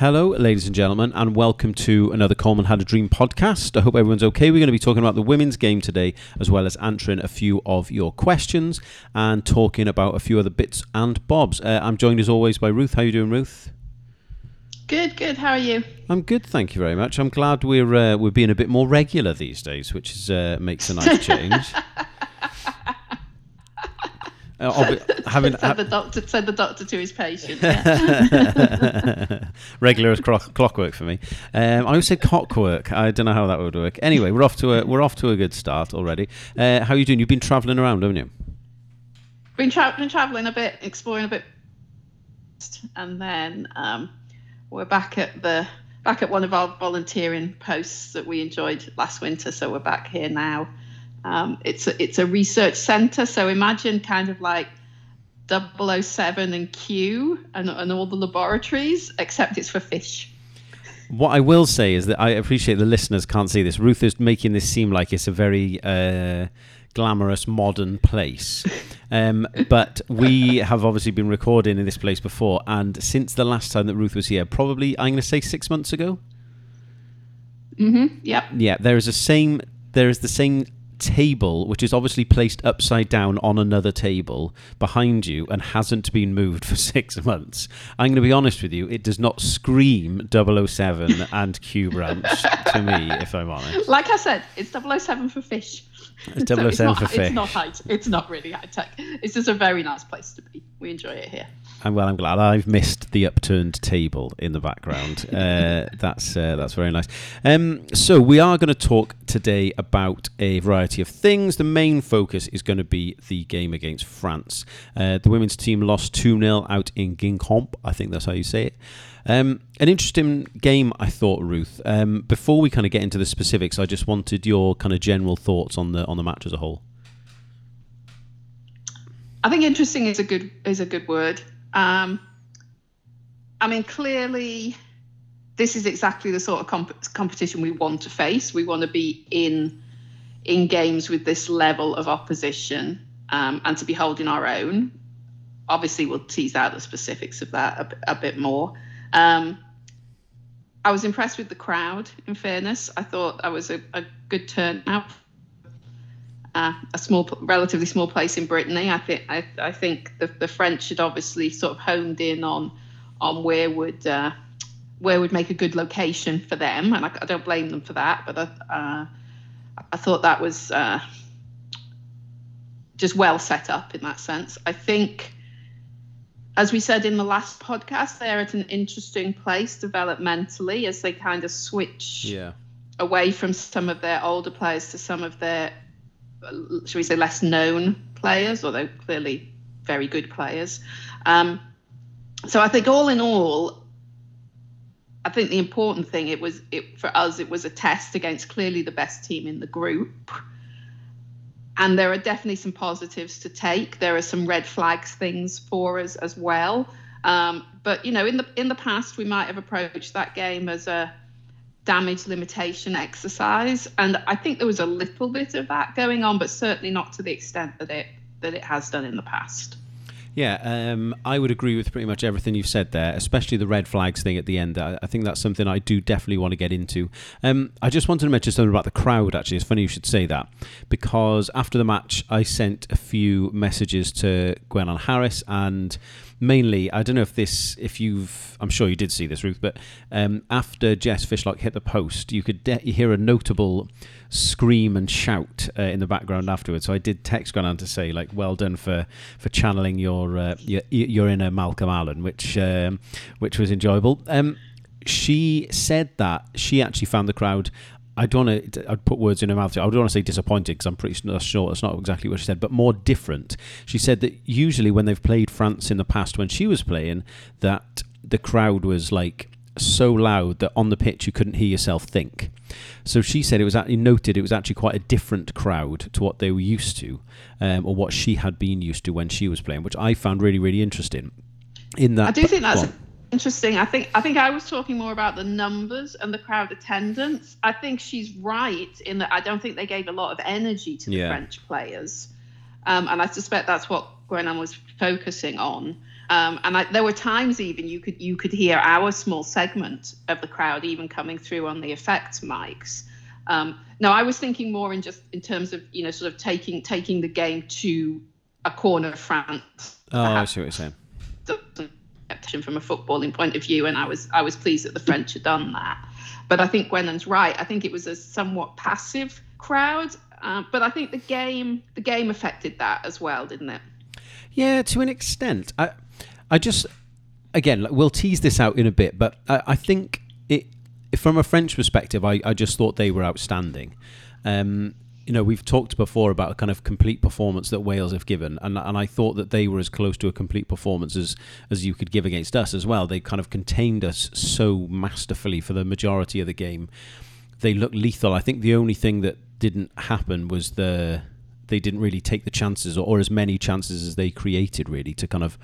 Hello, ladies and gentlemen, and welcome to another Coleman Had a Dream podcast. I hope everyone's okay. We're going to be talking about the women's game today, as well as answering a few of your questions and talking about a few other bits and bobs. Uh, I'm joined as always by Ruth. How are you doing, Ruth? Good, good. How are you? I'm good, thank you very much. I'm glad we're uh, we're being a bit more regular these days, which is uh, makes a nice change. Uh, be, having said the doctor said the doctor to his patient. Yeah. Regular as clock, clockwork for me. Um, I always said cockwork. I don't know how that would work. Anyway, we're off to a we're off to a good start already. Uh, how are you doing? You've been travelling around, haven't you? Been, tra- been travelling a bit, exploring a bit, and then um, we're back at the back at one of our volunteering posts that we enjoyed last winter. So we're back here now. Um, it's a, it's a research center, so imagine kind of like 007 and Q and, and all the laboratories, except it's for fish. What I will say is that I appreciate the listeners can't see this. Ruth is making this seem like it's a very uh, glamorous, modern place. Um, but we have obviously been recording in this place before, and since the last time that Ruth was here, probably I'm going to say six months ago. Mm-hmm. Yep. Yeah, there is a same. There is the same table, which is obviously placed upside down on another table behind you and hasn't been moved for six months, I'm going to be honest with you, it does not scream 007 and Q Branch to me, if I'm honest. Like I said, it's 007 for fish. It's 007 so it's oh not, for fish. It's not high. It's not really high tech. It's just a very nice place to be. We enjoy it here. I'm well. I'm glad I've missed the upturned table in the background. Uh, that's uh, that's very nice. Um, so we are going to talk today about a variety of things. The main focus is going to be the game against France. Uh, the women's team lost two 0 out in Guingamp. I think that's how you say it. Um, an interesting game, I thought, Ruth. Um, before we kind of get into the specifics, I just wanted your kind of general thoughts on the on the match as a whole. I think interesting is a good is a good word. Um, I mean, clearly, this is exactly the sort of comp- competition we want to face. We want to be in in games with this level of opposition um, and to be holding our own. Obviously, we'll tease out the specifics of that a, bit more. Um, I was impressed with the crowd. In fairness, I thought that was a, a good turnout uh, a small, relatively small place in Brittany. I think I, I think the, the French had obviously sort of honed in on on where would uh, where would make a good location for them, and I, I don't blame them for that. But I, uh, I thought that was uh, just well set up in that sense. I think, as we said in the last podcast, they're at an interesting place developmentally as they kind of switch yeah. away from some of their older players to some of their should we say, less known players, although clearly very good players. Um, so I think all in all, I think the important thing it was it for us it was a test against clearly the best team in the group. And there are definitely some positives to take. There are some red flags things for us as well. Um, but you know, in the in the past, we might have approached that game as a damage limitation exercise. And I think there was a little bit of that going on, but certainly not to the extent that it that it has done in the past. Yeah, um, I would agree with pretty much everything you've said there, especially the red flags thing at the end. I, I think that's something I do definitely want to get into. Um, I just wanted to mention something about the crowd, actually. It's funny you should say that because after the match, I sent a few messages to Gwennan Harries and mainly, I don't know if this, if you've, I'm sure you did see this, Ruth, but um, after Jess Fishlock hit the post, you could de- hear a notable scream and shout uh, in the background afterwards. So I did text Gwennan to say, like, well done for for channeling your uh, your, your inner Malcolm Allen, which um, which was enjoyable. Um, she said that she actually found the crowd I don't want to. I'd put words in her mouth. I don't want to say disappointed because I'm pretty sure that's not exactly what she said, but more different. She said that usually when they've played France in the past, when she was playing, that the crowd was like so loud that on the pitch you couldn't hear yourself think. So she said it was actually noted it was actually quite a different crowd to what they were used to, um, or what she had been used to when she was playing, which I found really really interesting. In that, I do think that's interesting. I think I think I was talking more about the numbers and the crowd attendance. I think she's right in that I don't think they gave a lot of energy to the yeah. French players, um, and I suspect that's what Gwennan was focusing on. Um, and I, there were times even you could you could hear our small segment of the crowd even coming through on the effects mics. Um, no, I was thinking more in just in terms of you know sort of taking taking the game to a corner of France. Oh, I see what you're saying. From a footballing point of view, and I was I was pleased that the French had done that. But I think Gwennan's right. I think it was a somewhat passive crowd, uh, but I think the game the game affected that as well, didn't it? Yeah, to an extent. I I just again we'll tease this out in a bit, but I, I think it from a French perspective, I, I just thought they were outstanding. Um, you know, we've talked before about a kind of complete performance that Wales have given, and and I thought that they were as close to a complete performance as as you could give against us as well. They kind of contained us so masterfully for the majority of the game. They looked lethal. I think the only thing that didn't happen was the they didn't really take the chances or, or as many chances as they created really to kind of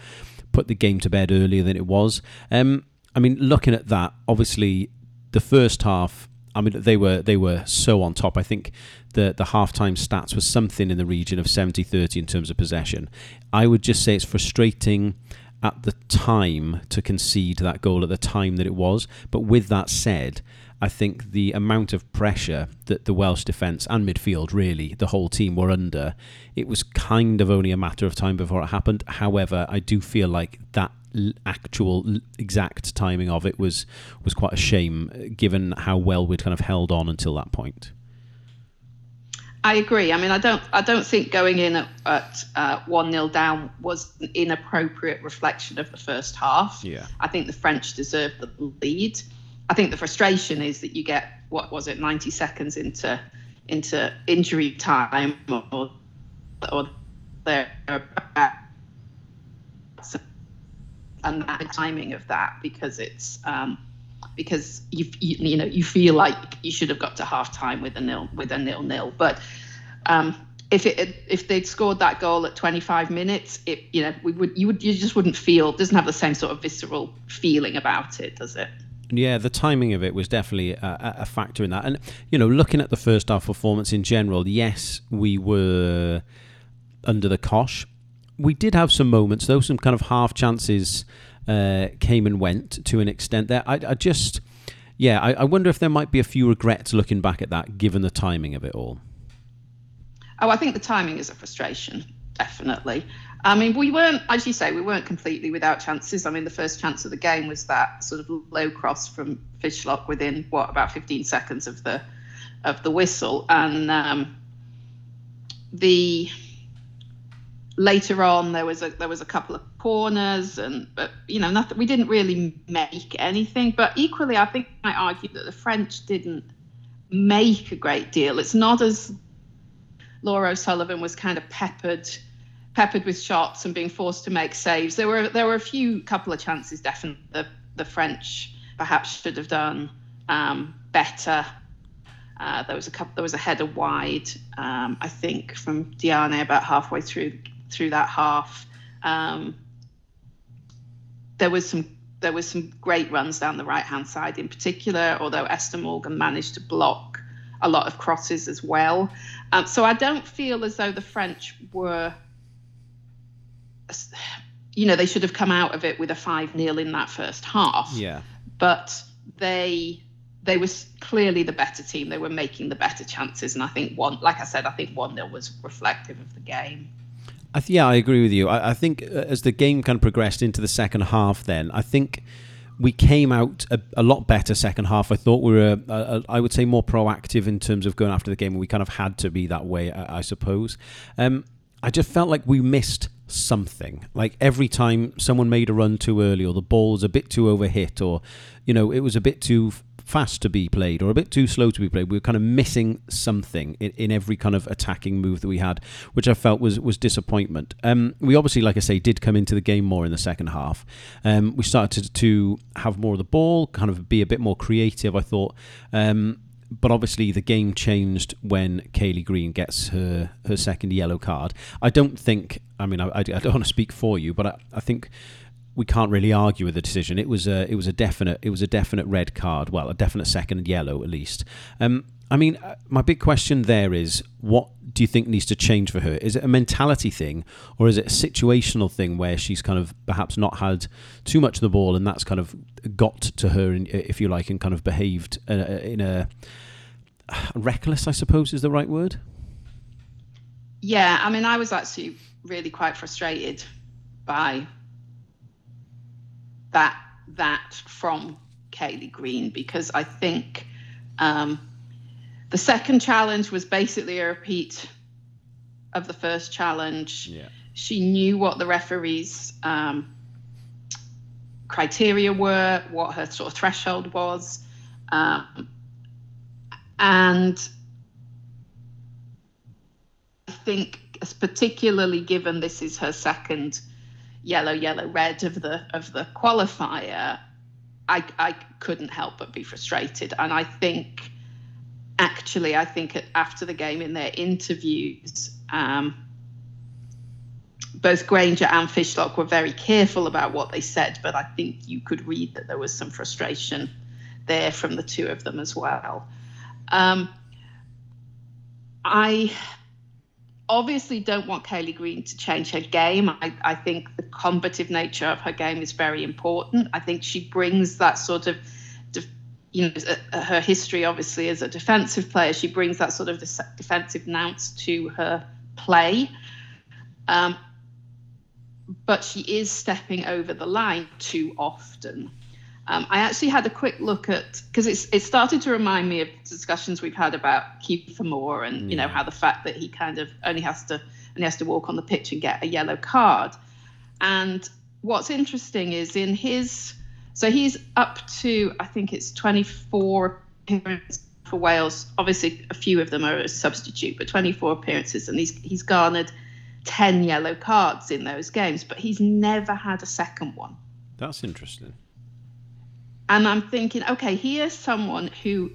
put the game to bed earlier than it was. Um, I mean, looking at that, obviously the first half. I mean, they were they were so on top. I think the the halftime stats was something in the region of 70-30 in terms of possession. I would just say it's frustrating at the time to concede that goal at the time that it was. But with that said, I think the amount of pressure that the Welsh defence and midfield, really, the whole team were under, it was kind of only a matter of time before it happened. However, I do feel like that actual exact timing of it was was quite a shame, given how well we'd kind of held on until that point. I agree. I mean, I don't, I don't think going in at, at uh, one 0 down was an inappropriate reflection of the first half. Yeah. I think the French deserved the lead. I think the frustration is that you get what was it, ninety seconds into into injury time or or there and the timing of that because it's um, because you, you, you know you feel like you should have got to half time with a nil with a nil nil but um, if it if they'd scored that goal at 25 minutes it you know we would you would you just wouldn't feel doesn't have the same sort of visceral feeling about it does it yeah, the timing of it was definitely a, a, factor in that. And, you know, looking at the first half performance in general, yes, we were under the cosh we did have some moments, though, some kind of half chances uh, came and went to an extent there. I, I just, yeah, I, I, wonder if there might be a few regrets looking back at that, given the timing of it all. Oh, I think the timing is a frustration, definitely. I mean, we weren't, as you say, we weren't completely without chances. I mean, the first chance of the game was that sort of low cross from Fishlock within what about 15 seconds of the of the whistle, and um, the later on there was a there was a couple of corners and but you know nothing we didn't really make anything. But equally i think i argue that the french didn't make a great deal. It's not as laura o'sullivan was kind of peppered peppered with shots and being forced to make saves. There were there were a few couple of chances definitely the, the french perhaps should have done um, better. Uh, there was a couple. There was a header wide, um, I think, from Diani about halfway through through that half. Um, there was some there was some great runs down the right hand side in particular, although Esther Morgan managed to block a lot of crosses as well. Um, so I don't feel as though the French were, you know, they should have come out of it with a 5 0 in that first half. Yeah. But they they were clearly the better team. They were making the better chances. And I think one, like I said, I think 1 0 was reflective of the game. I th- yeah, I agree with you. I, I think uh, as the game kind of progressed into the second half, then I think we came out a, a, lot better second half. I thought we were, uh, I would say, more proactive in terms of going after the game. We kind of had to be that way, I, I suppose. Um, I just felt like we missed something. Like every time someone made a run too early, or the ball was a bit too overhit, or you know, it was a bit too fast to be played or a bit too slow to be played. We were kind of missing something in, in every kind of attacking move that we had, which I felt was was disappointment. Um, we obviously, like I say, did come into the game more in the second half. Um, we started to, have more of the ball, kind of be a bit more creative. I thought. Um, but obviously the game changed when Kayleigh Green gets her, her second yellow card. I don't think, I mean, I, I don't want to speak for you, but I, I think we can't really argue with the decision. It was a it was a definite it was a definite red card. Well, a definite second yellow at least. Um, I mean, uh, my big question there is what do you think needs to change for her? Is it a mentality thing or is it a situational thing where she's kind of perhaps not had too much of the ball and that's kind of got to her, if you like, and kind of behaved uh, in a reckless, I suppose, is the right word? Yeah, I mean, I was actually really quite frustrated by that that from Kayleigh Green because I think um, the second challenge was basically a repeat of the first challenge. Yeah. She knew what the referees' um, criteria were, what her sort of threshold was, um, and I think, particularly given this is her second yellow, yellow, red of the of the qualifier, I I couldn't help but be frustrated, and I think actually, I think after the game in their interviews, um, both Grainger and Fishlock were very careful about what they said, but I think you could read that there was some frustration there from the two of them as well. Um, I obviously don't want Kayleigh Green to change her game. I, I think the combative nature of her game is very important. I think she brings that sort of you know, uh, her history obviously as a defensive player, she brings that sort of defensive nous to her play. Um, but she is stepping over the line too often. Um, I actually had a quick look at because it's it started to remind me of discussions we've had about Kiefer Moore and yeah. you know how the fact that he kind of only has to only has to walk on the pitch and get a yellow card. And what's interesting is in his so he's up to, I think it's 24 appearances for Wales. Obviously, a few of them are a substitute, but 24 appearances, and he's he's garnered 10 yellow cards in those games, but he's never had a second one. That's interesting. And I'm thinking, okay, here's someone who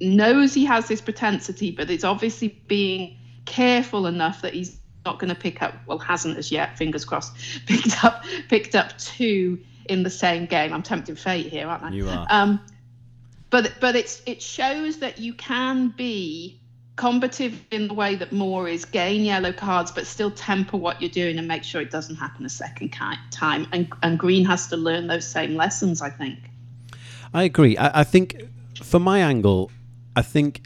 knows he has this propensity, but is obviously being careful enough that he's not going to pick up, well, hasn't as yet, fingers crossed, picked up picked up two in the same game. I'm tempting fate here, aren't I? You are. Um, but but it's it shows that you can be combative in the way that Moore is, gain yellow cards, but still temper what you're doing and make sure it doesn't happen a second time. And and Green has to learn those same lessons, I think. I agree. I, I think, from my angle, I think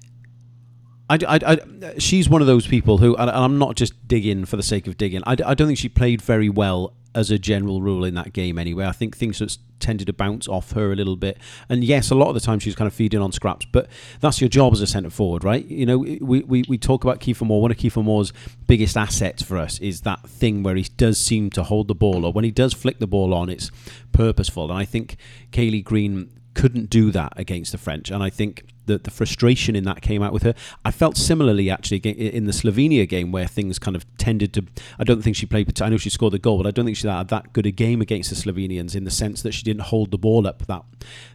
I, I, I, she's one of those people who, and I'm not just digging for the sake of digging. I, I don't think she played very well as a general rule in that game anyway. I think things just tended to bounce off her a little bit. And yes, a lot of the time she's kind of feeding on scraps, but that's your job as a centre forward, right? You know, we, we, we talk about Kiefer Moore. One of Kiefer Moore's biggest assets for us is that thing where he does seem to hold the ball, or when he does flick the ball on, it's purposeful. And I think Kayleigh Green couldn't do that against the French. And I think that the frustration in that came out with her. I felt similarly actually in the Slovenia game where things kind of tended to. I don't think she played. I know she scored the goal, but I don't think she had that good a game against the Slovenians in the sense that she didn't hold the ball up that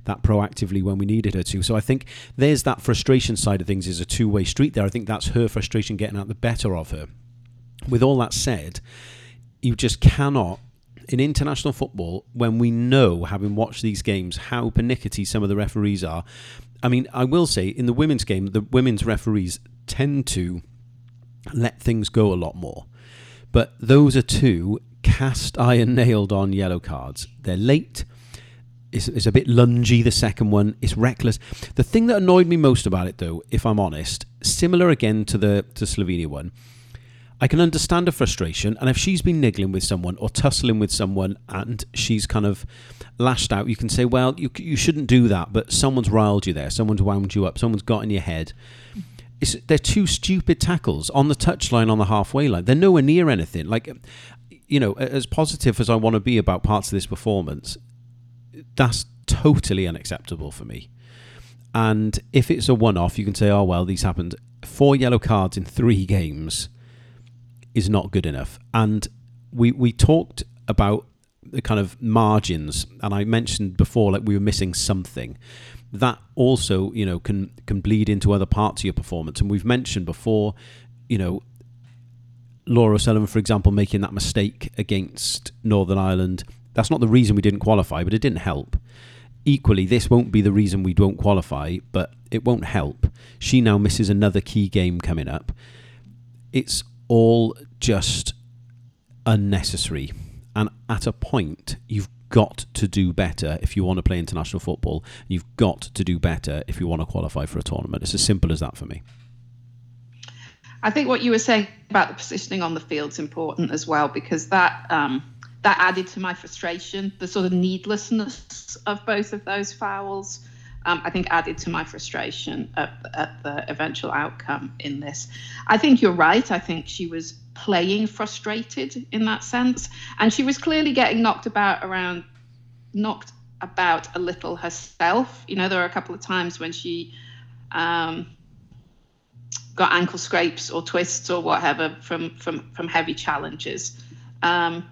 that proactively when we needed her to. So I think there's that frustration side of things is a two way street there. I think that's her frustration getting out the better of her. With all that said, you just cannot in international football, when we know, having watched these games, how pernickety some of the referees are, I mean, I will say in the women's game, the women's referees tend to let things go a lot more. But those are two cast iron nailed on yellow cards. They're late. It's, it's a bit lungy, the second one. It's reckless. The thing that annoyed me most about it, though, if I'm honest, similar again to the to Slovenia one, I can understand her frustration. And if she's been niggling with someone or tussling with someone and she's kind of lashed out, you can say, well, you, you shouldn't do that, but someone's riled you there. Someone's wound you up. Someone's got in your head. It's, they're two stupid tackles on the touchline on the halfway line. They're nowhere near anything. Like, you know, as positive as I want to be about parts of this performance, that's totally unacceptable for me. And if it's a one off, you can say, oh, well, these happened. Four yellow cards in three games is not good enough. And we we talked about the kind of margins, and I mentioned before like we were missing something. That also, you know, can can bleed into other parts of your performance. And we've mentioned before, you know, Laura O'Sullivan, for example, making that mistake against Northern Ireland that's not the reason we didn't qualify, but it didn't help. Equally, this won't be the reason we don't qualify, but it won't help. She now misses another key game coming up. It's all just unnecessary. And at a point, you've got to do better if you want to play international football. You've got to do better if you want to qualify for a tournament. It's as simple as that for me. I think what you were saying about the positioning on the field is important as well because that um, that added to my frustration. The sort of needlessness of both of those fouls, um, I think, added to my frustration at, at the eventual outcome in this. I think you're right. I think she was playing frustrated in that sense, and she was clearly getting knocked about around, knocked about a little herself. You know, there were a couple of times when she. Um, got ankle scrapes or twists or whatever from from from heavy challenges. Um,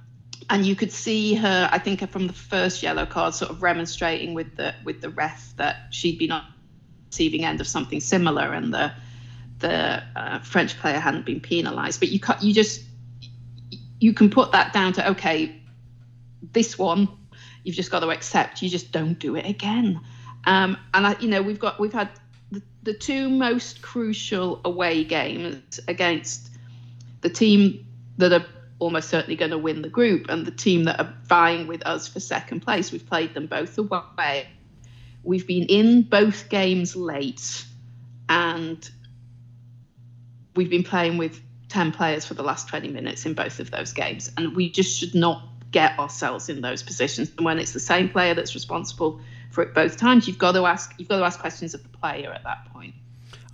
and you could see her, I think, from the first yellow card, sort of remonstrating with the with the ref that she'd been on receiving end of something similar, and the the uh, French player hadn't been penalised. But you cut, you just you can put that down to okay, this one you've just got to accept. You just don't do it again. Um, and I, you know, we've got we've had the, the two most crucial away games against the team that are almost certainly going to win the group and the team that are vying with us for second place. We've played them both away. We've been in both games late and we've been playing with 10 players for the last 20 minutes in both of those games. And we just should not get ourselves in those positions. And when it's the same player that's responsible for it both times. You've got to ask you've got to ask questions of the player at that point.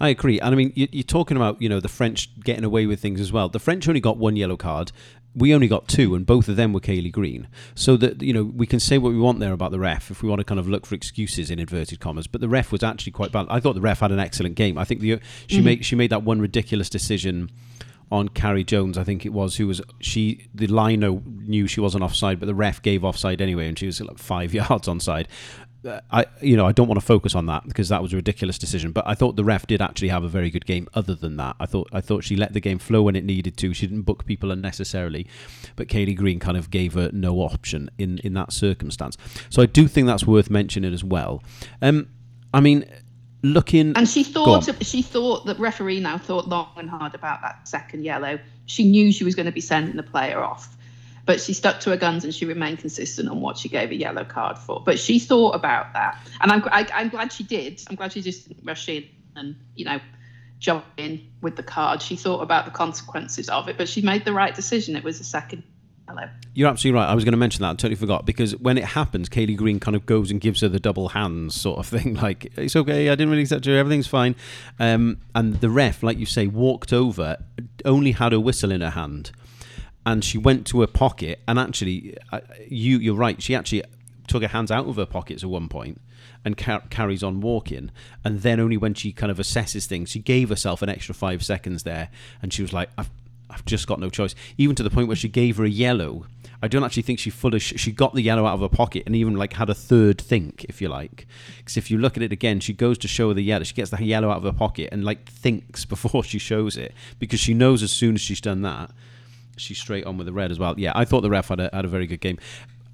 I agree, and I mean you're talking about you know the French getting away with things as well. The French only got one yellow card. We only got two, and both of them were Kayleigh Green. So that you know we can say what we want there about the ref if we want to kind of look for excuses in inverted commas. But the ref was actually quite bad. I thought the ref had an excellent game. I think the she mm-hmm. made she made that one ridiculous decision on Carrie Jones, I think it was, who was she the lino knew she wasn't offside, but the ref gave offside anyway, and she was like five yards onside. I you know I don't want to focus on that because that was a ridiculous decision. But I thought the ref did actually have a very good game. Other than that, I thought I thought she let the game flow when it needed to. She didn't book people unnecessarily, but Kayleigh Green kind of gave her no option in in that circumstance. So I do think that's worth mentioning as well. Um, I mean, looking and she thought she thought that referee now thought long and hard about that second yellow. She knew she was going to be sending the player off but she stuck to her guns and she remained consistent on what she gave a yellow card for. But she thought about that, and I'm I, am i am glad she did. I'm glad she just didn't rush in and you know jump in with the card. She thought about the consequences of it, but she made the right decision. It was a second yellow. You're absolutely right. I was going to mention that. I totally forgot because when it happens, Kayleigh Green kind of goes and gives her the double hands sort of thing. Like it's okay. I didn't really her. Everything's fine. Um, and the ref, like you say, walked over, only had a whistle in her hand and she went to her pocket and actually uh, you you're right she actually took her hands out of her pockets at one point and car- carries on walking and then only when she kind of assesses things she gave herself an extra 5 seconds there and she was like I've I've just got no choice. Even to the point where she gave her a yellow I don't actually think she fully she got the yellow out of her pocket and even like had a third think if you like. Because if you look at it again she goes to show her the yellow she gets the yellow out of her pocket and like thinks before she shows it because she knows as soon as she's done that she's straight on with the red as well. Yeah, I thought the ref had a, had a very good game.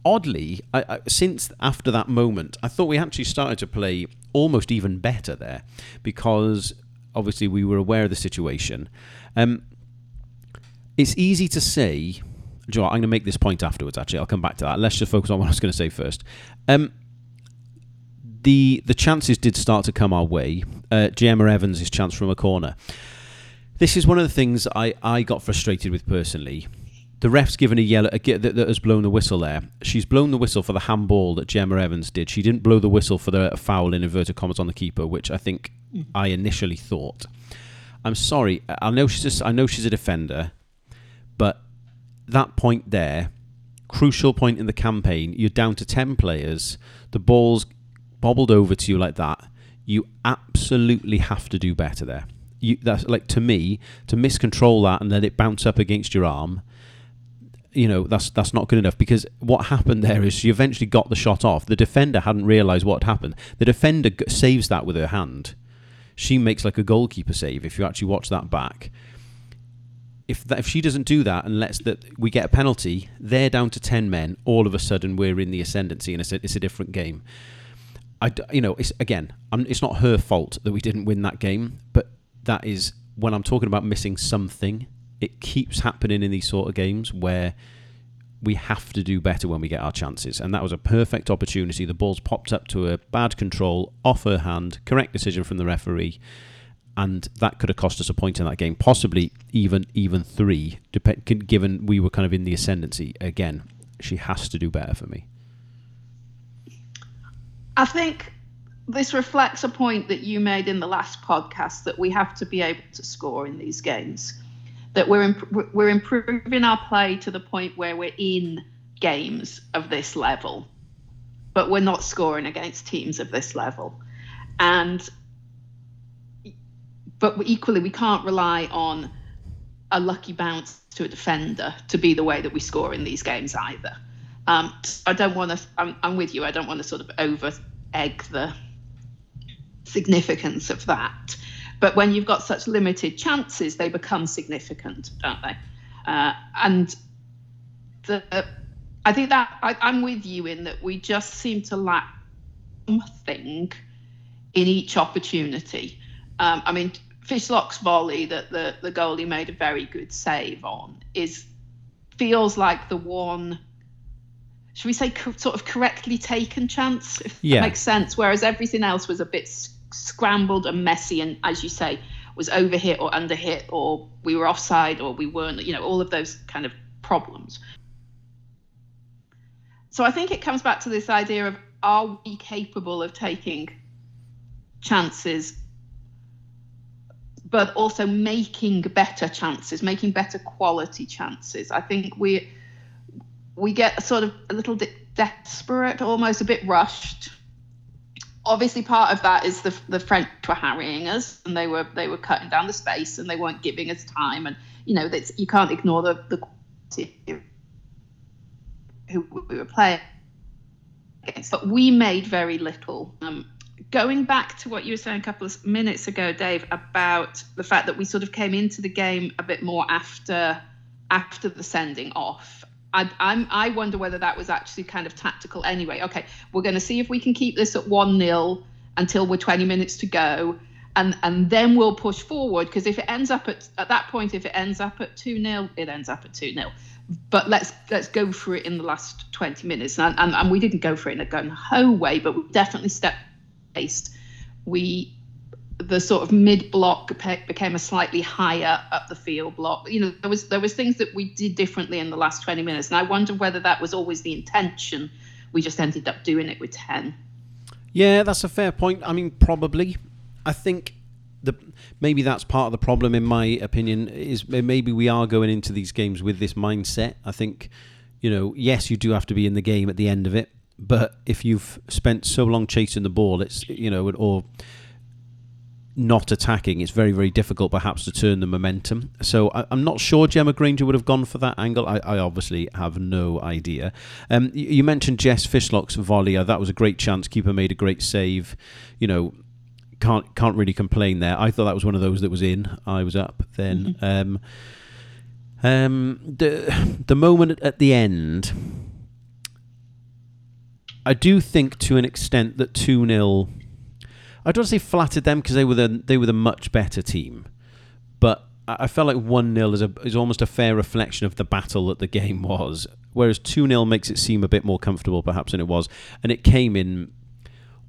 Oddly, I, I, since after that moment, I thought we actually started to play almost even better there because obviously we were aware of the situation. Um, it's easy to say. Joe, I'm going to make this point afterwards. Actually, I'll come back to that. Let's just focus on what I was going to say first. Um, the the chances did start to come our way. Uh, Gemma Evans' chance from a corner. This is one of the things I, I got frustrated with personally. The ref's given a yellow a, that, that has blown the whistle there. She's blown the whistle for the handball that Gemma Evans did. She didn't blow the whistle for the foul in inverted commas on the keeper, which I think I initially thought. I'm sorry. I know she's just, I know she's a defender, but that point there, crucial point in the campaign, you're down to ten players. The ball's bobbled over to you like that. You absolutely have to do better there you that's like to me to miscontrol that and let it bounce up against your arm you know that's that's not good enough. Because what happened there is she eventually got the shot off. The defender hadn't realized what had happened. The defender g- saves that with her hand. She makes like a goalkeeper save if you actually watch that back. If that, if she doesn't do that and lets that we get a penalty, they're down to ten men. All of a sudden, we're in the ascendancy, and it's a, it's a different game. I, you know, it's again, I'm, it's not her fault that we didn't win that game, but that is when I'm talking about missing something. It keeps happening in these sort of games where we have to do better when we get our chances, and that was a perfect opportunity. The ball's popped up to a bad control, off her hand, correct decision from the referee and that could have cost us a point in that game, possibly even even three, given we were kind of in the ascendancy. Again, she has to do better for me. I think this reflects a point that you made in the last podcast that we have to be able to score in these games. That we're imp- we're improving our play to the point where we're in games of this level, but we're not scoring against teams of this level. And but equally we can't rely on a lucky bounce to a defender to be the way that we score in these games either. Um, I don't want to. I'm, I'm, with you. I don't want to sort of over egg the significance of that. But when you've got such limited chances, they become significant, don't they? Uh, and the, I think that I, I'm with you in that we just seem to lack something in each opportunity. Um, I mean, Fishlock's volley that the, the goalie made a very good save on is feels like the one should we say co- sort of correctly taken chance if yeah. that makes sense whereas everything else was a bit scrambled and messy and as you say was over hit or under hit or we were offside or we weren't you know all of those kind of problems so i think it comes back to this idea of are we capable of taking chances but also making better chances, making better quality chances. I think we we get sort of a little bit desperate, almost a bit rushed. Obviously, part of that is the the French were harrying us, and they were they were cutting down the space, and they weren't giving us time. And you know, that's you can't ignore the the quality who we were playing against. But we made very little. Um, going back to what you were saying a couple of minutes ago, Dave, about the fact that we sort of came into the game a bit more after after the sending off. I, I'm, I wonder whether that was actually kind of tactical anyway. Okay, we're going to see if we can keep this at 1 0 until we're 20 minutes to go. And, and then we'll push forward because if it ends up at at that point if it ends up at 2 0 it ends up at 2 0 but let's let's go for it in the last 20 minutes and, and, and we didn't go for it in a gun ho way but we definitely stepped based, we the sort of mid block became a slightly higher up the field block. You know, there was there was things that we did differently in the last 20 minutes, and I wonder whether that was always the intention. We just ended up doing it with 10. Yeah, that's a fair point. I mean, probably. I think the maybe that's part of the problem, in my opinion, is maybe we are going into these games with this mindset. I think, you know, yes, you do have to be in the game at the end of it, but if you've spent so long chasing the ball, it's you know, or not attacking, it's very very difficult perhaps to turn the momentum. So I, am not sure Gemma Grainger would have gone for that angle. I, I obviously have no idea. Um, you, you, mentioned Jess Fishlock's volley. Uh, that was a great chance. Keeper made a great save. You know. Can't can't really complain there. I thought that was one of those that was in. I was up then. Mm-hmm. Um, um, the the moment at the end, I do think to an extent that 2 0. I don't want to say flattered them because they were the they were the much better team, but I felt like one 0 is a is almost a fair reflection of the battle that the game was. Whereas two 0 makes it seem a bit more comfortable, perhaps, than it was, and it came in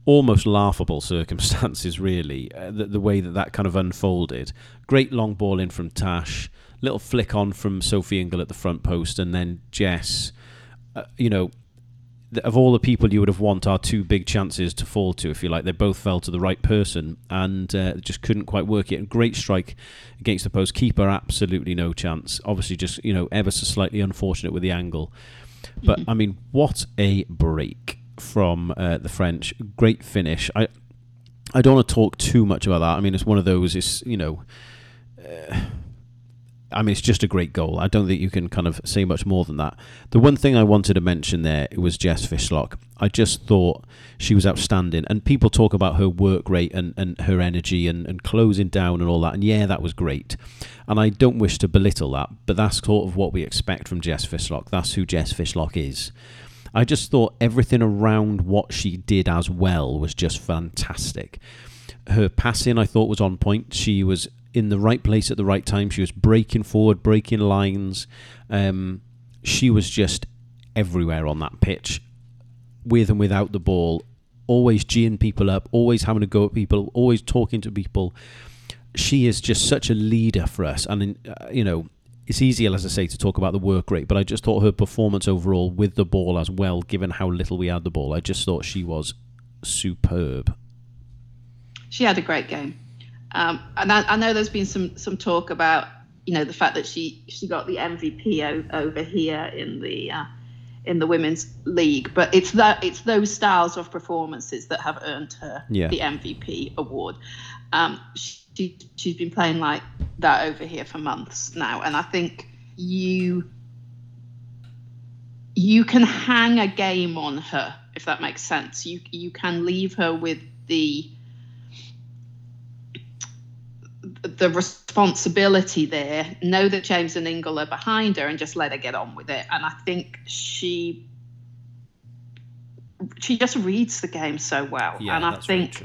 almost laughable circumstances. Really, uh, the, the way that that kind of unfolded. Great long ball in from Tash, little flick on from Sophie Ingle at the front post, and then Jess. Uh, you know, of all the people you would have want our two big chances to fall to, if you like, they both fell to the right person and uh, just couldn't quite work it. great strike against the post keeper, absolutely no chance. Obviously, just you know, ever so slightly unfortunate with the angle. But mm-hmm. I mean, what a break from uh, the French! Great finish. I I don't want to talk too much about that. I mean, it's one of those. It's you know. Uh, I mean, it's just a great goal. I don't think you can kind of say much more than that. The one thing I wanted to mention there was Jess Fishlock. I just thought she was outstanding. And people talk about her work rate and, and her energy and, and closing down and all that. And yeah, that was great. And I don't wish to belittle that, but that's sort of what we expect from Jess Fishlock. That's who Jess Fishlock is. I just thought everything around what she did as well was just fantastic. Her passing, I thought, was on point. She was in the right place at the right time. She was breaking forward, breaking lines. Um, she was just everywhere on that pitch, with and without the ball, always geeing people up, always having a go at people, always talking to people. She is just such a leader for us, and uh, you know. It's easier, as I say, to talk about the work rate, but I just thought her performance overall with the ball as well, given how little we had the ball, I just thought she was superb. She had a great game. Um, and I, I, know there's been some some talk about you know the fact that she she got the MVP o- over here in the uh, in the women's league, but it's that it's those styles of performances that have earned her yeah. the MVP award. Um, she she's been playing like that over here for months now, and I think you you can hang a game on her if that makes sense. You you can leave her with the the responsibility there, know that James and Ingle are behind her, and just let her get on with it. And I think she she just reads the game so well, yeah, and I think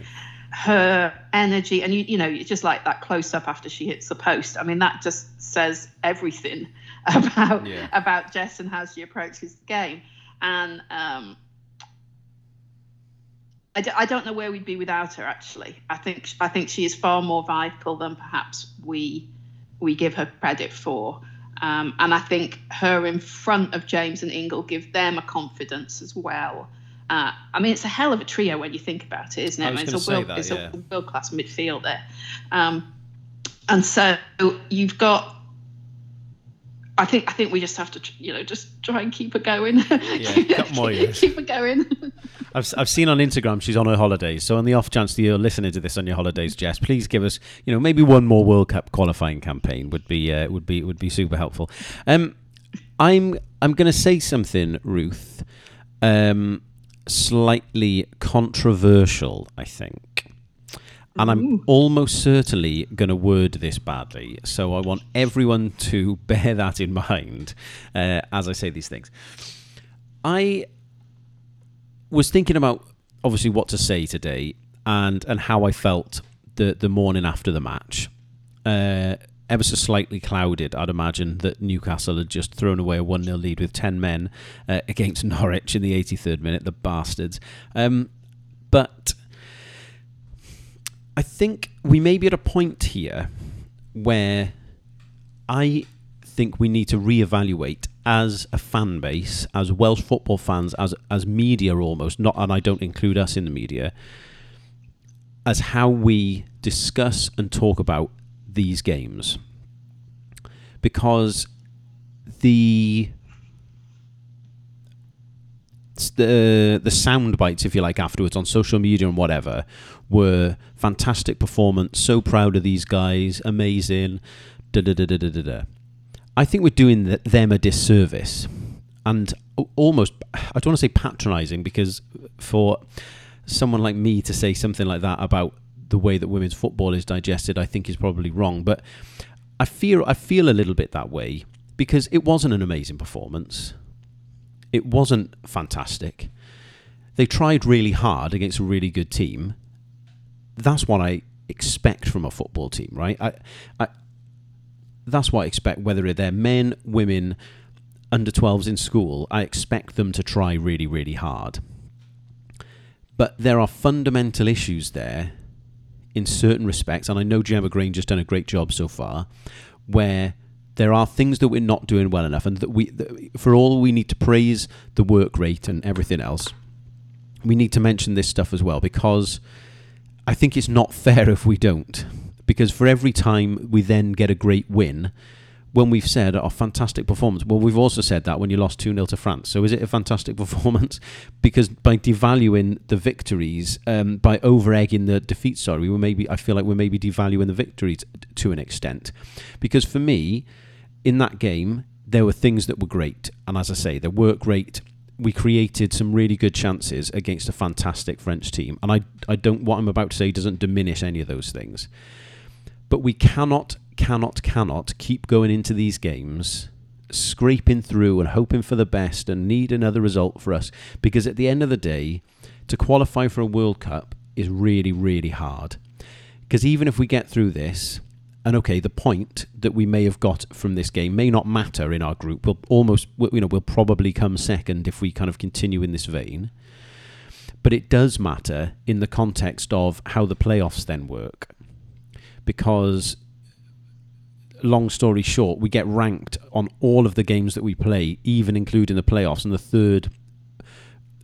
her energy and you you know it's just like that close up after she hits the post. I mean that just says everything about yeah. about Jess and how she approaches the game. And um, I d- I don't know where we'd be without her. Actually, I think I think she is far more vital than perhaps we we give her credit for. Um, and I think her in front of James and Ingle give them a confidence as well. Uh, I mean, it's a hell of a trio when you think about it, isn't it? I I mean, it's a world, that, it's yeah. a world class midfielder. Um, and so you've got I think I think we just have to you know just try and keep her going. Yeah, more years. keep her going. I've, I've seen on Instagram she's on her holidays. So on the off chance that you're listening to this on your holidays, Jess, please give us you know maybe one more World Cup qualifying campaign would be uh, would be would be super helpful. Um, I'm I'm going to say something, Ruth, um, slightly controversial. I think. And I'm almost certainly going to word this badly. So I want everyone to bear that in mind uh, as I say these things. I was thinking about obviously what to say today and, and how I felt the, the morning after the match. Uh, ever so slightly clouded, I'd imagine that Newcastle had just thrown away a 1 0 lead with 10 men uh, against Norwich in the 83rd minute, the bastards. Um, but I think we may be at a point here where I think we need to reevaluate as a fan base, as Welsh football fans, as as media almost, not and I don't include us in the media, as how we discuss and talk about these games. Because the the the sound bites, if you like, afterwards on social media and whatever, were fantastic performance. So proud of these guys, amazing. Da da da da da da. I think we're doing them a disservice, and almost I don't want to say patronising because for someone like me to say something like that about the way that women's football is digested, I think is probably wrong. But I feel I feel a little bit that way because it wasn't an amazing performance. It wasn't fantastic. They tried really hard against a really good team. That's what I expect from a football team, right? I, I, that's what I expect, whether they're men, women, under 12s in school, I expect them to try really, really hard. But there are fundamental issues there in certain respects, and I know Gemma Grainger's done a great job so far, where there are things that we're not doing well enough, and that we, that for all we need to praise the work rate and everything else, we need to mention this stuff as well because I think it's not fair if we don't. Because for every time we then get a great win, when we've said a fantastic performance, well, we've also said that when you lost 2 0 to France. So is it a fantastic performance? because by devaluing the victories, um, by over egging the defeats, sorry, we were maybe, I feel like we're maybe devaluing the victories to an extent. Because for me, in that game, there were things that were great. And as I say, the work rate, we created some really good chances against a fantastic French team. And I, I don't, what I'm about to say doesn't diminish any of those things. But we cannot, cannot, cannot keep going into these games scraping through and hoping for the best and need another result for us. Because at the end of the day, to qualify for a World Cup is really, really hard. Because even if we get through this, and okay, the point that we may have got from this game may not matter in our group. We'll almost, you know, we'll probably come second if we kind of continue in this vein. But it does matter in the context of how the playoffs then work. Because, long story short, we get ranked on all of the games that we play, even including the playoffs, and the third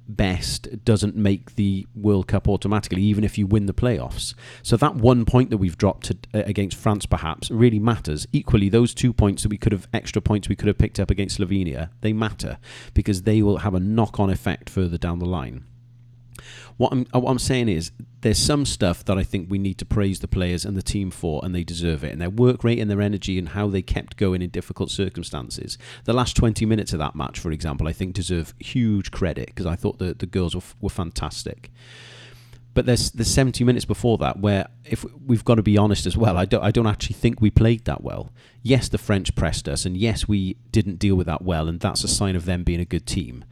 best doesn't make the World Cup automatically, even if you win the playoffs. So that one point that we've dropped to, uh, against France, perhaps, really matters. Equally, those two points that we could have, extra points we could have picked up against Slovenia, they matter because they will have a knock on effect further down the line. What I'm, uh, what I'm saying is, there's some stuff that I think we need to praise the players and the team for, and they deserve it. And their work rate and their energy and how they kept going in difficult circumstances. The last 20 minutes of that match, for example, I think deserve huge credit because I thought the, the girls were, were fantastic. But there's the 70 minutes before that where, if we've got to be honest as well, I don't, I don't actually think we played that well. Yes, the French pressed us, and yes, we didn't deal with that well, and that's a sign of them being a good team.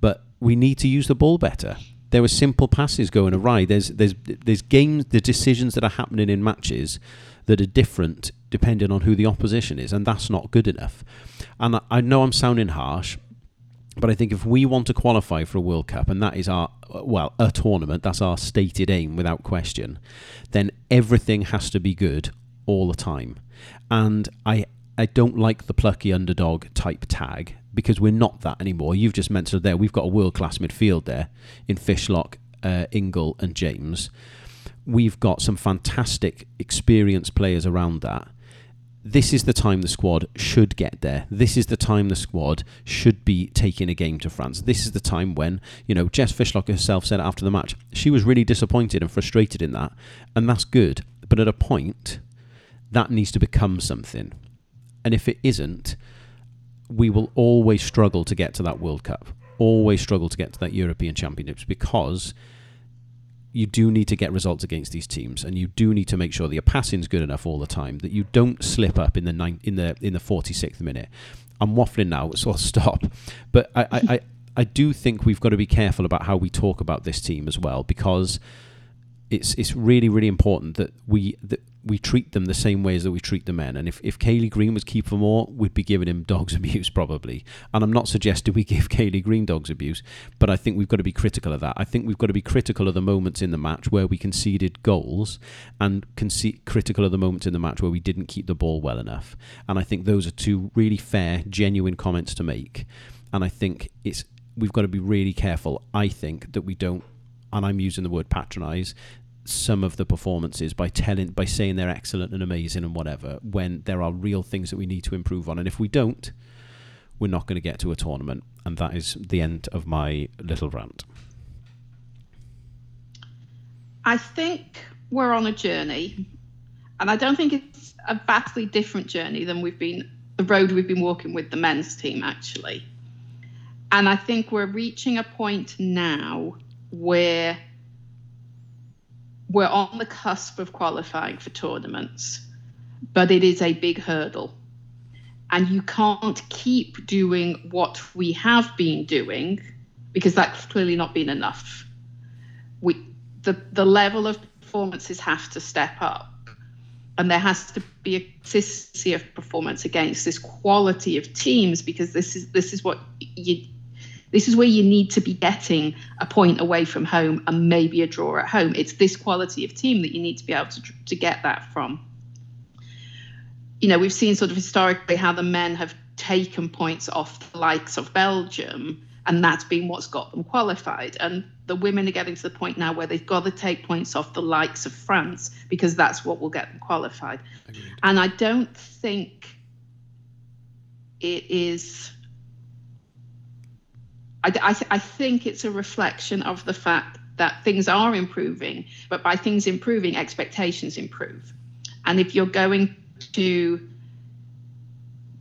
But we need to use the ball better there were simple passes going awry. There's there's there's games, the decisions that are happening in matches that are different depending on who the opposition is, and that's not good enough. And I, I know I'm sounding harsh, but I think if we want to qualify for a World Cup, and that is our well a tournament, that's our stated aim without question, then everything has to be good all the time. And I I don't like the plucky underdog type tag because we're not that anymore. You've just mentioned there we've got a world class midfield there in Fishlock, uh, Ingle, and James. We've got some fantastic experienced players around that. This is the time the squad should get there. This is the time the squad should be taking a game to France. This is the time when, you know, Jess Fishlock herself said after the match, she was really disappointed and frustrated in that. And that's good. But at a point, that needs to become something. And if it isn't, we will always struggle to get to that World Cup, always struggle to get to that European Championships because you do need to get results against these teams, and you do need to make sure that your passing's good enough all the time that you don't slip up in the in the in the forty sixth minute. I'm waffling now, so I'll stop. But I, I, I, I do think we've got to be careful about how we talk about this team as well because it's it's really really important that we that we treat them the same way as that we treat the men. And if, if Kayleigh Green was keeper more, we'd be giving him dogs abuse probably. And I'm not suggesting we give Kayleigh Green dogs abuse, but I think we've got to be critical of that. I think we've got to be critical of the moments in the match where we conceded goals and conce- critical of the moments in the match where we didn't keep the ball well enough. And I think those are two really fair, genuine comments to make. And I think it's we've got to be really careful. I think that we don't and I'm using the word patronise, some of the performances by telling by saying they're excellent and amazing and whatever when there are real things that we need to improve on. And if we don't we're not going to get to a tournament. And that is the end of my little rant. I think we're on a journey and i don't think it's a vastly different journey than we've been the road we've been walking with the men's team actually. And i think we're reaching a point now where we're on the cusp of qualifying for tournaments, but it is a big hurdle. And you can't keep doing what we have been doing because that's clearly not been enough. We, the, the level of performances have to step up. And there has to be a consistency of performance against this quality of teams because this is this is what you this is where you need to be getting a point away from home and maybe a draw at home. It's this quality of team that you need to be able to, to get that from. You know, we've seen sort of historically how the men have taken points off the likes of Belgium, and that's been what's got them qualified. And the women are getting to the point now where they've got to take points off the likes of France because that's what will get them qualified. Agreed. And I don't think it is I, I, th- I think it's a reflection of the fact that things are improving, but by things improving, expectations improve. And if you're going to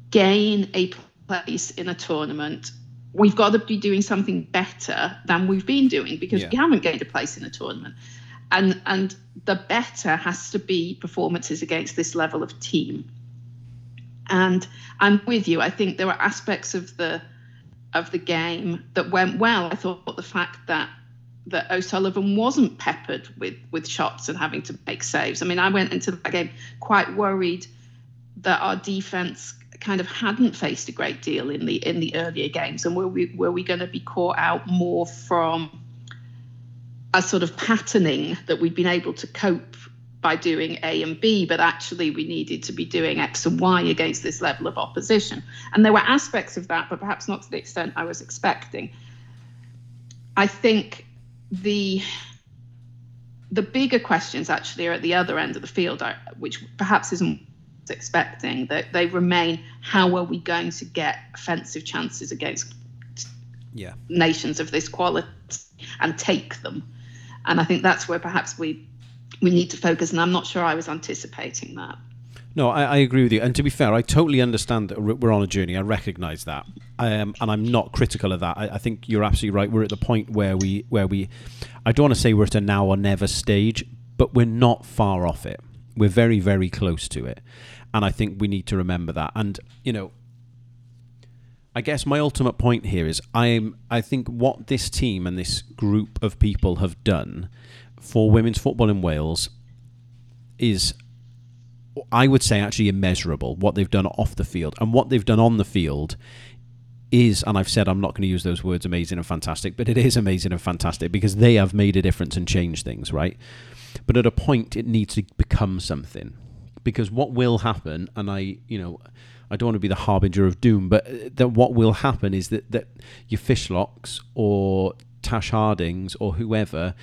gain a place in a tournament, we've got to be doing something better than we've been doing because Yeah. we haven't gained a place in a tournament. And and the better has to be performances against this level of team. And I'm with you. I think there are aspects of the of the game that went well. I thought the fact that that O'Sullivan wasn't peppered with with shots and having to make saves. I mean, I went into that game quite worried that our defense kind of hadn't faced a great deal in the in the earlier games, and were we were we going to be caught out more from a sort of patterning that we'd been able to cope by doing A and B, but actually we needed to be doing X and Y against this level of opposition. And there were aspects of that, but perhaps not to the extent I was expecting. I think the the bigger questions actually are at the other end of the field, which perhaps isn't expecting. That they remain: How are we going to get offensive chances against Yeah. nations of this quality and take them? And I think that's where perhaps we we need to focus. And I'm not sure I was anticipating that. No, I, I agree with you. And to be fair, I totally understand that we're on a journey. I recognise that, um, and I'm not critical of that. I, I think you're absolutely right. We're at the point where we, where we, I don't want to say we're at a now or never stage, but we're not far off it. We're very, very close to it, and I think we need to remember that. And you know, I guess my ultimate point here is I'm I think what this team and this group of people have done for women's football in Wales is I would say actually immeasurable what they've done off the field. And what they've done on the field is and I've said I'm not going to use those words amazing and fantastic but it is amazing and fantastic because they have made a difference and changed things right? But at a point it needs to become something because what will happen and I you know I don't want to be the harbinger of doom but uh, that what will happen is that that your fishlocks or Tash Hardings or whoever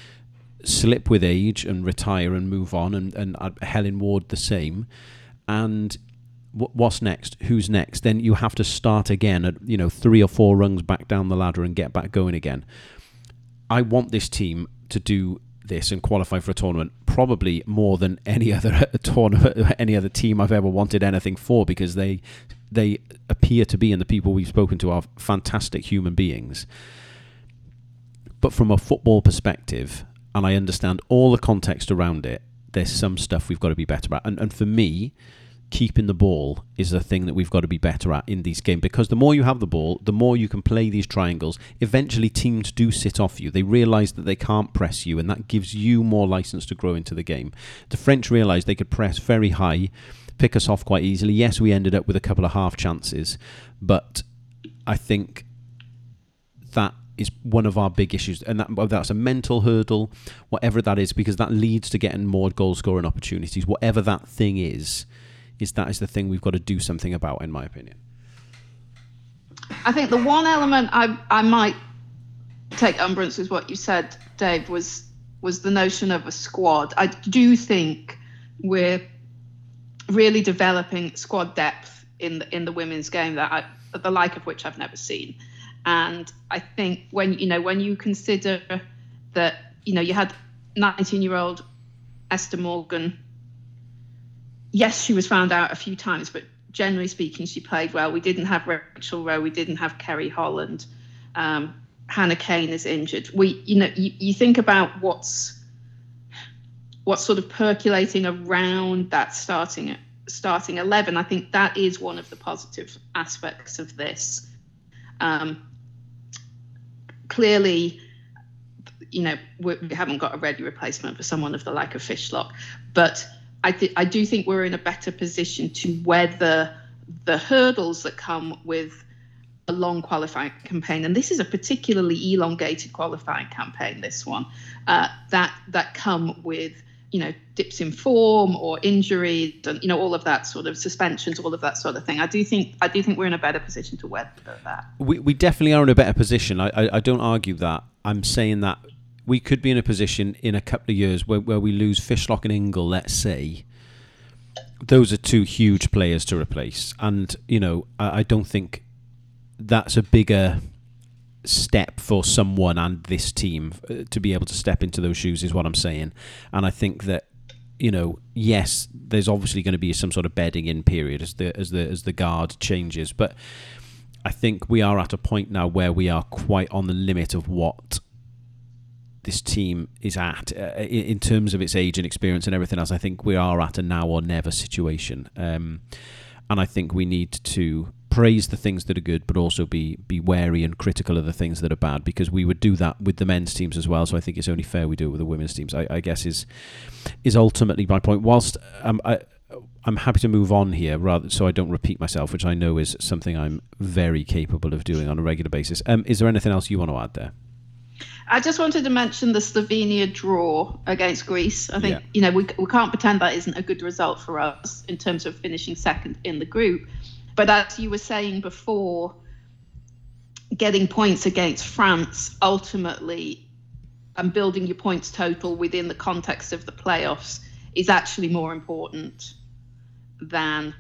slip with age and retire and move on, and, and uh, Helen Ward the same. And what's next? Who's next? Then you have to start again at you know three or four rungs back down the ladder and get back going again. I want this team to do this and qualify for a tournament probably more than any other tournament, any other team I've ever wanted anything for because they they appear to be and the people we've spoken to are fantastic human beings. But from a football perspective, and I understand all the context around it, there's some stuff we've got to be better at. And, and for me, keeping the ball is the thing that we've got to be better at in these games because the more you have the ball, the more you can play these triangles. Eventually, teams do sit off you. They realise that they can't press you, and that gives you more license to grow into the game. The French realised they could press very high, pick us off quite easily. Yes, we ended up with a couple of half chances, but I think that is one of our big issues, and that that's a mental hurdle, whatever that is, because that leads to getting more goal scoring opportunities. Whatever that thing is, is that is the thing we've got to do something about, in my opinion. I think the one element I I might take umbrance with what you said, Dave, was was the notion of a squad. I do think we're really developing squad depth in the in the women's game that I, the like of which I've never seen. And I think when you know when you consider that you know you had 19 year old Esther Morgan. Yes, she was found out a few times, but generally speaking, she played well. We didn't have Rachel Rowe. We didn't have Ceri Holland. Um, Hannah Cain is injured. We, you know, you, you think about what's what's sort of percolating around that starting starting eleven. I think that is one of the positive aspects of this. Um, clearly, you know, we, we haven't got a ready replacement for someone of the like of Fishlock, but I, th- I do think we're in a better position to weather the hurdles that come with a long qualifying campaign, and this is a particularly elongated qualifying campaign. This one uh, that that come with you know dips in form or and you know all of that sort of suspensions, all of that sort of thing. I do think I do think we're in a better position to weather that. We, we definitely are in a better position. I, I, I don't argue that. I'm saying that we could be in a position in a couple of years where, where we lose Fishlock and Ingle, let's say. Those are two huge players to replace. And, you know, I, I don't think that's a bigger step for someone and this team uh, to be able to step into those shoes, is what I'm saying. And I think that you know, yes, there's obviously going to be some sort of bedding in period as the as the as the guard changes, but I think we are at a point now where we are quite on the limit of what this team is at uh, in terms of its age and experience and everything else. I think we are at a now or never situation, um, and I think we need to praise the things that are good, but also be be wary and critical of the things that are bad because we would do that with the men's teams as well. So I think it's only fair we do it with the women's teams. I, I guess is is ultimately my point. Whilst um, I, I'm happy to move on here, rather so I don't repeat myself, which I know is something I'm very capable of doing on a regular basis. Um, is there anything else you want to add there? I just wanted to mention the Slovenia draw against Greece. I think, yeah. you know, we, we can't pretend that isn't a good result for us in terms of finishing second in the group. But as you were saying before, getting points against France ultimately and building your points total within the context of the playoffs is actually more important than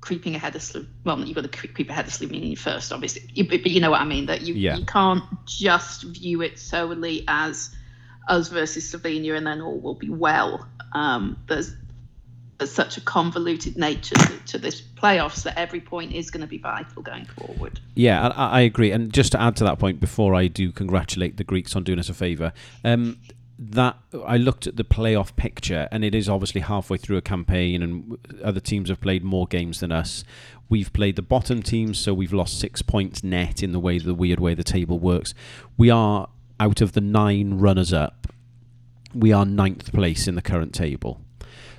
creeping ahead of Slovenia. Well, you've got to creep ahead of Slovenia first, obviously. You, but you know what I mean. That you yeah. you can't just view it solely as us versus Slovenia, and then all will be well. Um, there's such a convoluted nature to, to, this playoffs that every point is going to be vital going forward. Yeah, I, I, agree. And just to add to that point, before I do congratulate the Greeks on doing us a favour, um, that I looked at the playoff picture, and it is obviously halfway through a campaign, and other teams have played more games than us. We've played the bottom teams, so we've lost six points net in the way the weird way the table works. We are out of the nine runners up. We are ninth place in the current table.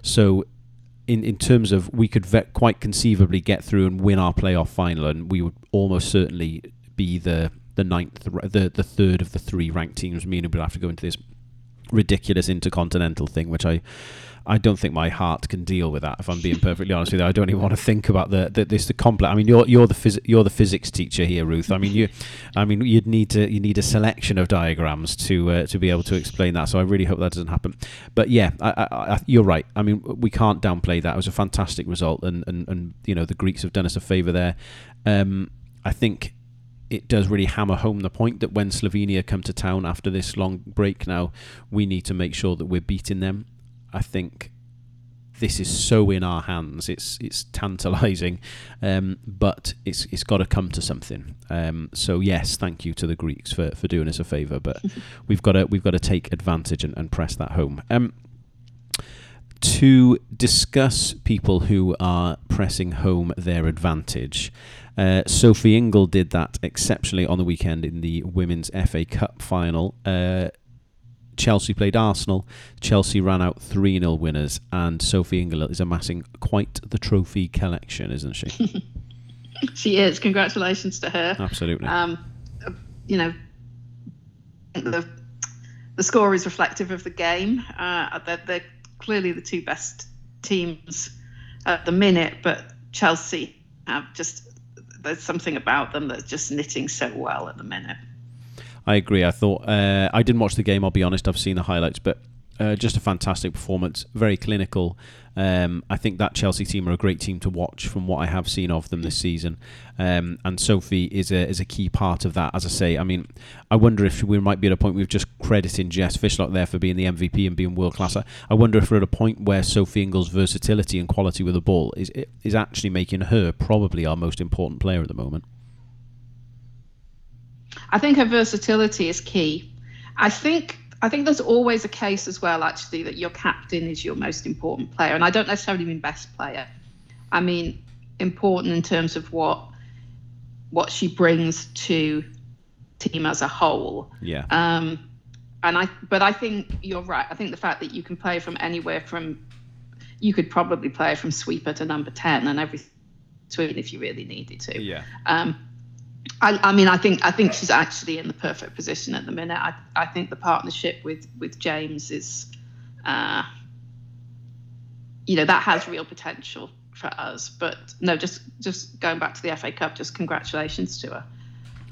So, in, in terms of we could ve- quite conceivably get through and win our playoff final, and we would almost certainly be the the ninth, the the third of the three ranked teams, meaning we'd have to go into this ridiculous intercontinental thing, which I I don't think my heart can deal with that. If I'm being perfectly honest with you, I don't even want to think about the, the this the complex. I mean, you're you're the phys- you're the physics teacher here, Ruth. I mean, you, I mean, you'd need to you need a selection of diagrams to uh, to be able to explain that. So I really hope that doesn't happen. But yeah, I, I, I, you're right. I mean, we can't downplay that. It was a fantastic result, and and, and you know the Greeks have done us a favour there. Um, I think it does really hammer home the point that when Slovenia come to town after this long break now, we need to make sure that we're beating them. I think this is so in our hands. It's it's tantalising, um, but it's it's got to come to something. Um, so yes, thank you to the Greeks for, for doing us a favour, but we've got to we've got to take advantage and, and press that home. Um, to discuss people who are pressing home their advantage. Uh, Sophie Ingle did that exceptionally on the weekend in the Women's FA Cup final. Uh, Chelsea played Arsenal. Chelsea ran out 3 0 winners, and Sophie Ingle is amassing quite the trophy collection, isn't she? she is. Congratulations to her. Absolutely. Um, you know, the, the score is reflective of the game. Uh, they're, they're clearly the two best teams at the minute, but Chelsea have just there's something about them that's just knitting so well at the minute. I agree. I thought uh, I didn't watch the game. I'll be honest. I've seen the highlights, but uh, just a fantastic performance. Very clinical. Um, I think that Chelsea team are a great team to watch from what I have seen of them this season. Um, and Sophie is a is a key part of that. As I say, I mean, I wonder if we might be at a point we've just crediting Jess Fishlock there for being the MVP and being world class. I wonder if we're at a point where Sophie Ingle's versatility and quality with the ball is is actually making her probably our most important player at the moment. I think her versatility is key. I think I think there's always a case as well, actually, that your captain is your most important player. And I don't necessarily mean best player. I mean important in terms of what what she brings to team as a whole. Yeah. Um, and I, but I think you're right. I think the fact that you can play from anywhere from, you could probably play from sweeper to number ten and every between if you really needed to. Yeah. Um, I, I, mean, I think I think she's actually in the perfect position at the minute. I, I think the partnership with with James is, uh, you know, that has real potential for us. But no, just just going back to the FA Cup, just congratulations to her.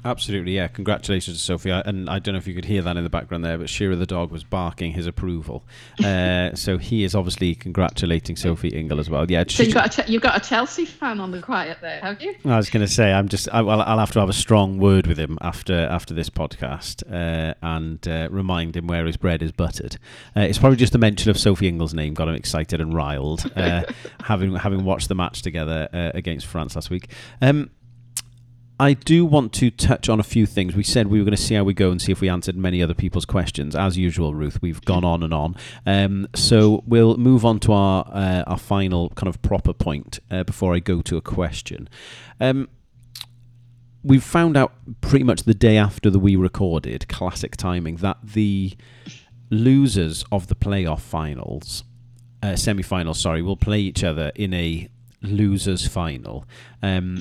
Absolutely, yeah. Congratulations to Sophie. And I don't know if you could hear that in the background there, but Shearer the dog was barking his approval. Uh, so he is obviously congratulating Sophie Ingle as well. Yeah. So you've got, a, you've got a Chelsea fan on the quiet there, have you? I was going to say, I'm just, I, will I'll have to have a strong word with him after after this podcast uh, and uh, remind him where his bread is buttered. Uh, it's probably just the mention of Sophie Ingle's name got him excited and riled, uh, having having watched the match together uh, against France last week. Um, I do want to touch on a few things. We said we were going to see how we go and see if we answered many other people's questions. As usual, Ruth, we've gone on and on. Um, so we'll move on to our uh, our final kind of proper point uh, before I go to a question. Um, we've found out pretty much the day after the we recorded, classic timing, that the losers of the playoff finals, uh, semi-finals, sorry, will play each other in a losers final. Um,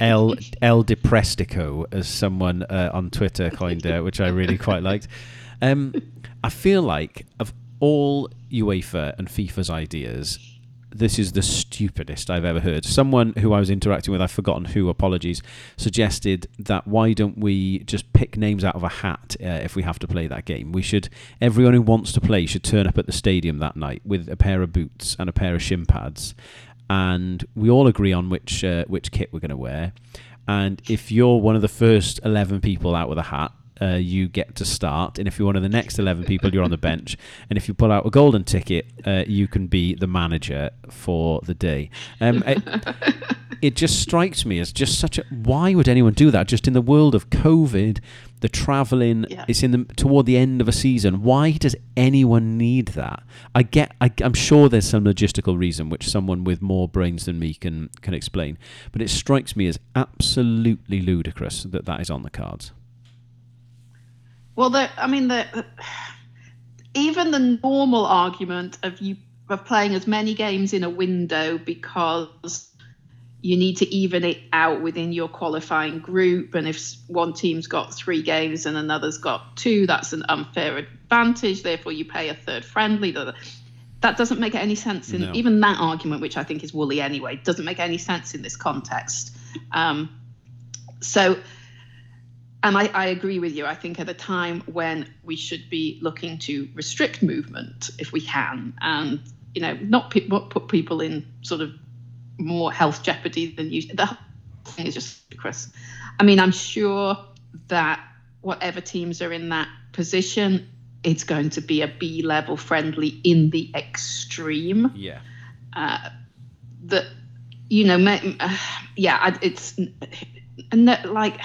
El El Deprestico, as someone uh, on Twitter coined it, which I really quite liked. Um, I feel like of all UEFA and FIFA's ideas, this is the stupidest I've ever heard. Someone who I was interacting with, I've forgotten who, apologies, suggested that why don't we just pick names out of a hat uh, if we have to play that game? We should, everyone who wants to play should turn up at the stadium that night with a pair of boots and a pair of shin pads and we all agree on which uh, which kit we're going to wear. And if you're one of the first eleven people out with a hat, uh, you get to start. And if you're one of the next 11 people, you're on the bench. And if you pull out a golden ticket, uh, you can be the manager for the day. Um, it, it, just strikes me as just such a. Why would anyone do that? Just in the world of COVID, the traveling yeah. it's in the toward the end of a season. Why does anyone need that? I get I, i'm sure there's some logistical reason which someone with more brains than me can can explain but it strikes me as absolutely ludicrous that that is on the cards. Well the i mean the even the normal argument of you of playing as many games in a window because you need to even it out within your qualifying group. And if one team's got three games and another's got two, that's an unfair advantage. Therefore, you pay a third friendly. That doesn't make any sense in no. even that argument, which I think is woolly anyway, doesn't make any sense in this context. Um, so, and I, I, agree with you. I think at a time when we should be looking to restrict movement if we can, and you know, not pe- put people in sort of more health jeopardy than usual. The whole thing is just ludicrous. I mean, I'm sure that whatever teams are in that position, it's going to be a B level friendly in the extreme. Yeah. Uh, that you know, uh, yeah, it's and that, like,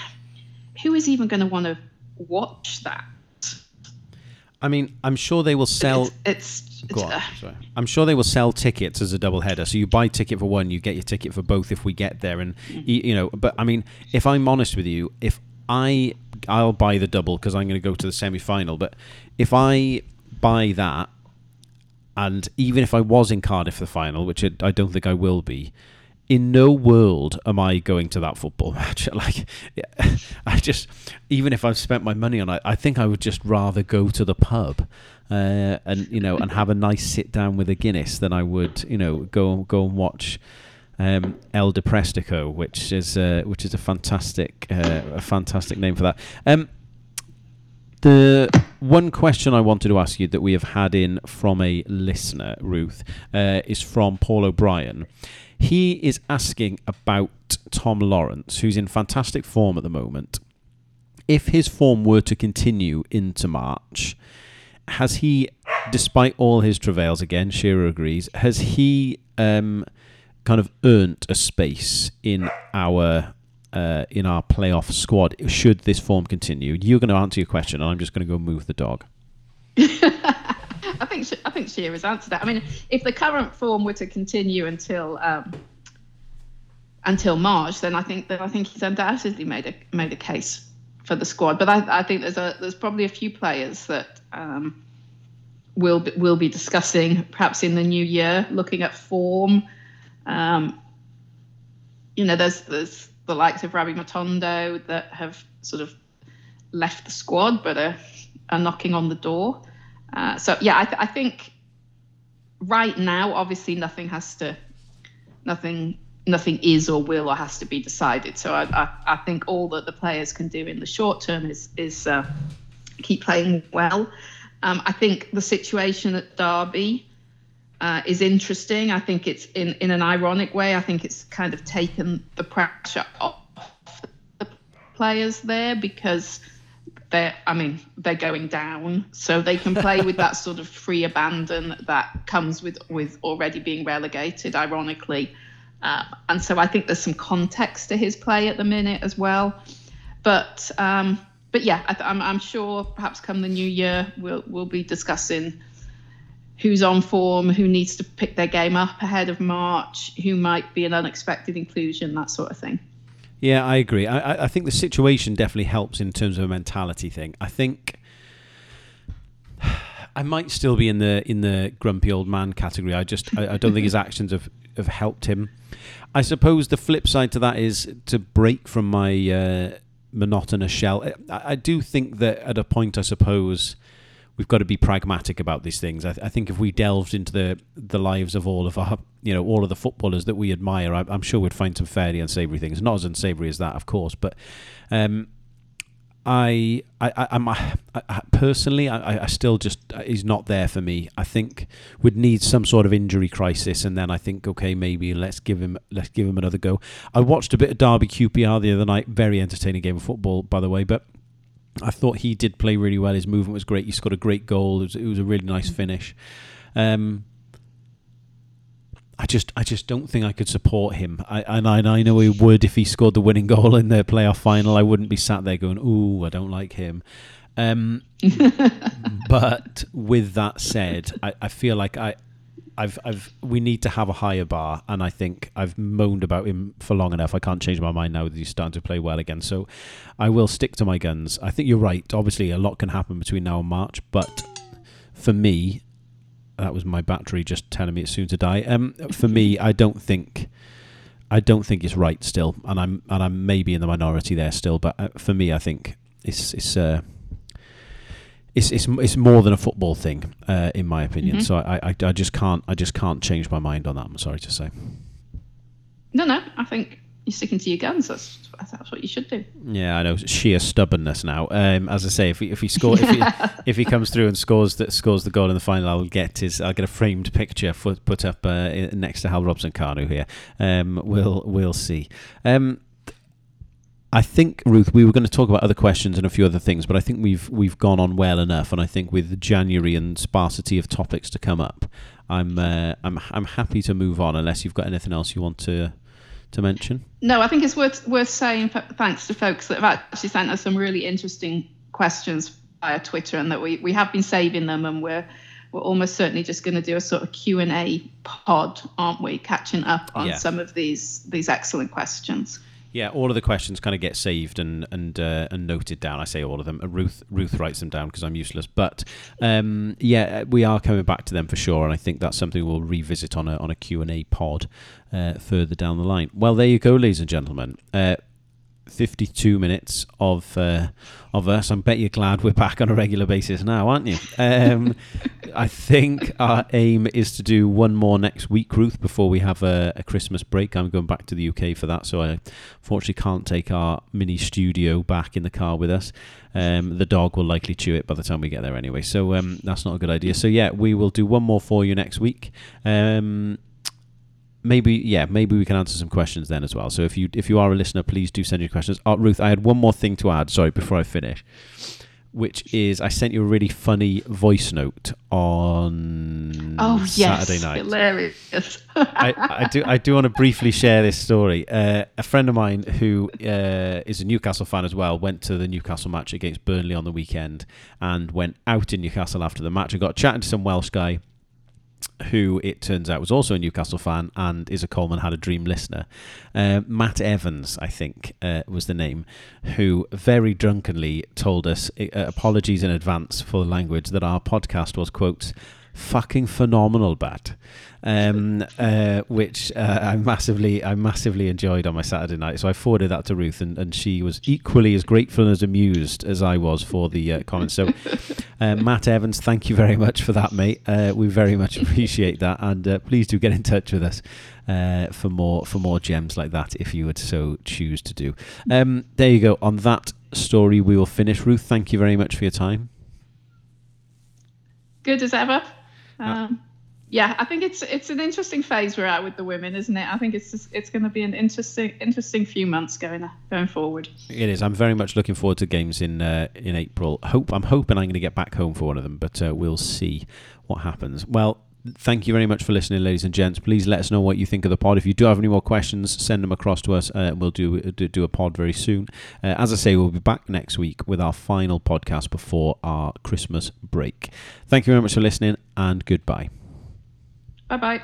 who is even going to want to watch that? I mean, I'm sure they will sell. It's, it's, Go on. Sorry. I'm sure they will sell tickets as a double header. So you buy ticket for one, you get your ticket for both if we get there. And mm. you know, but I mean, if I'm honest with you, if I I'll buy the double because I'm going to go to the semi final. But if I buy that, and even if I was in Cardiff for the final, which I don't think I will be, in no world am I going to that football match. Like, I just, even if I've spent my money on it, I think I would just rather go to the pub, uh, and you know, and have a nice sit down with a Guinness than I would, you know, go go and watch um, El Deprestico, which is uh, which is a fantastic uh, a fantastic name for that. Um, the one question I wanted to ask you that we have had in from a listener, Ruth, uh, is from Paul O'Brien. He is asking about Tom Lawrence, who's in fantastic form at the moment. If his form were to continue into March, has he, despite all his travails, again, Shearer agrees, has he um, kind of earned a space in our uh, in our playoff squad should this form continue? You're going to answer your question, and I'm just going to go move the dog. I think I think Shearer's answered that. I mean, if the current form were to continue until um, until March, then I think that I think he's undoubtedly made a made a case for the squad. But I, I think there's a there's probably a few players that um, will be, will be discussing perhaps in the new year, looking at form. Um, you know, there's there's the likes of Rabbi Matondo that have sort of left the squad, but are, are knocking on the door. Uh, so yeah, I, th- I, think right now, obviously, nothing has to, nothing, nothing is or will or has to be decided. So I, I, I think all that the players can do in the short term is is uh, keep playing well. Um, I think the situation at Derby uh, is interesting. I think it's in, in an ironic way. I think it's kind of taken the pressure off the players there because they're, I mean, they're going down, so they can play with that sort of free abandon that comes with with already being relegated. Ironically, uh, and so I think there's some context to his play at the minute as well. But um, but yeah, I am I'm, I'm sure perhaps come the new year we'll we'll be discussing who's on form, who needs to pick their game up ahead of March, who might be an unexpected inclusion, that sort of thing. Yeah, I agree. I, I think the situation definitely helps in terms of a mentality thing. I think I might still be in the in the grumpy old man category. I just I, I don't think his actions have, have helped him. I suppose the flip side to that is to break from my uh, monotonous shell. I, I, do think that at a point, I suppose we've got to be pragmatic about these things. I, th- I, think if we delved into the the lives of all of our, you know, all of the footballers that we admire, I, am sure we'd find some fairly unsavoury things. Not as unsavoury as that, of course, but um, I, I, I'm I, I, personally, I, I still just he's not there for me. I think would need some sort of injury crisis, and then I think okay, maybe let's give him let's give him another go. I watched a bit of Derby QPR the other night. Very entertaining game of football, by the way, but. I thought he did play really well. His movement was great. He scored a great goal. It was, it was a really nice finish. Um, I just I just don't think I could support him. I and I, I know he would if he scored the winning goal in the playoff final. I wouldn't be sat there going, "Ooh, I don't like him." Um, but with that said, I, I feel like I I've I've we need to have a higher bar, and I think I've moaned about him for long enough. I can't change my mind now that he's starting to play well again. So I will stick to my guns. I think you're right. Obviously, a lot can happen between now and March, but for me, that was my battery just telling me it's soon to die. Um, for me, I don't think. I don't think it's right still, and I'm and I'm maybe in the minority there still. But uh, for me, I think it's it's uh, it's it's it's more than a football thing, uh, in my opinion. Mm-hmm. So I, I I just can't I just can't change my mind on that. I'm sorry to say. No, no, I think you're sticking to your guns. That's that's what you should do. Yeah, I know sheer stubbornness now. Um, as I say, if he if he score if he, if he comes through and scores that scores the goal in the final, I'll get his I'll get a framed picture put put up uh, next to Hal Robson-Kanu here. Um, we'll we'll see. Um, I think Ruth, we were going to talk about other questions and a few other things, but I think we've we've gone on well enough, and I think with January and sparsity of topics to come up, I'm uh, I'm I'm happy to move on unless you've got anything else you want to to mention? No, I think it's worth worth saying thanks to folks that have actually sent us some really interesting questions via Twitter, and that we we have been saving them, and we're we're almost certainly just going to do a sort of Q and A pod, aren't we? Catching up on yeah. some of these these excellent questions. Yeah, all of the questions kind of get saved and and uh, and noted down. I say all of them. Uh, Ruth Ruth writes them down because I'm useless. But um, yeah, we are coming back to them for sure, and I think that's something we'll revisit on a on a Q and A pod uh, further down the line. Well, there you go, ladies and gentlemen. Uh, 52 minutes of uh, of us. I bet you're glad we're back on a regular basis now, aren't you? Um, I think our aim is to do one more next week, Ruth, before we have a, a, Christmas break. I'm going back to the UK for that, so I fortunately can't take our mini studio back in the car with us. Um, the dog will likely chew it by the time we get there anyway, so um, that's not a good idea. So yeah, we will do one more for you next week. Um, maybe yeah maybe we can answer some questions then as well. So if you if you are a listener please do send your questions. Oh, ruth i had one more thing to add sorry before i finish which is i sent you a really funny voice note on oh yes. Saturday night. Hilarious. I, I, do i do want to briefly share this story. Uh, a friend of mine who uh, is a newcastle fan as well went to the newcastle match against burnley on the weekend and went out in newcastle after the match and got chatting to some welsh guy who it turns out was also a Newcastle fan and is a Coleman Had a Dream listener. Uh, Matt Evans, I think, uh, was the name, who very drunkenly told us, uh, apologies in advance for the language, that our podcast was, quote, fucking phenomenal bat um, uh, which uh, I massively I massively enjoyed on my Saturday night. So I forwarded that to Ruth, and, and she was equally as grateful and as amused as I was for the uh, comments. So, uh, Matt Evans, thank you very much for that, mate. Uh, we very much appreciate that, and uh, please do get in touch with us. for more for more gems like that, if you would so choose to do. Um, there you go. On that story, we will finish. Ruth, thank you very much for your time. Good as ever. Um, yeah, I think it's it's an interesting phase we're at with the women, isn't it? I think it's just, it's going to be an interesting interesting few months going going forward. It is. I'm very much looking forward to games in uh, in April. Hope I'm hoping I'm going to get back home for one of them, but uh, we'll see what happens. Well, thank you very much for listening, ladies and gents. Please let us know what you think of the pod. If you do have any more questions, send them across to us. Uh, we'll do, do, do a pod very soon. Uh, as I say, we'll be back next week with our final podcast before our Christmas break. Thank you very much for listening, and goodbye. Bye bye.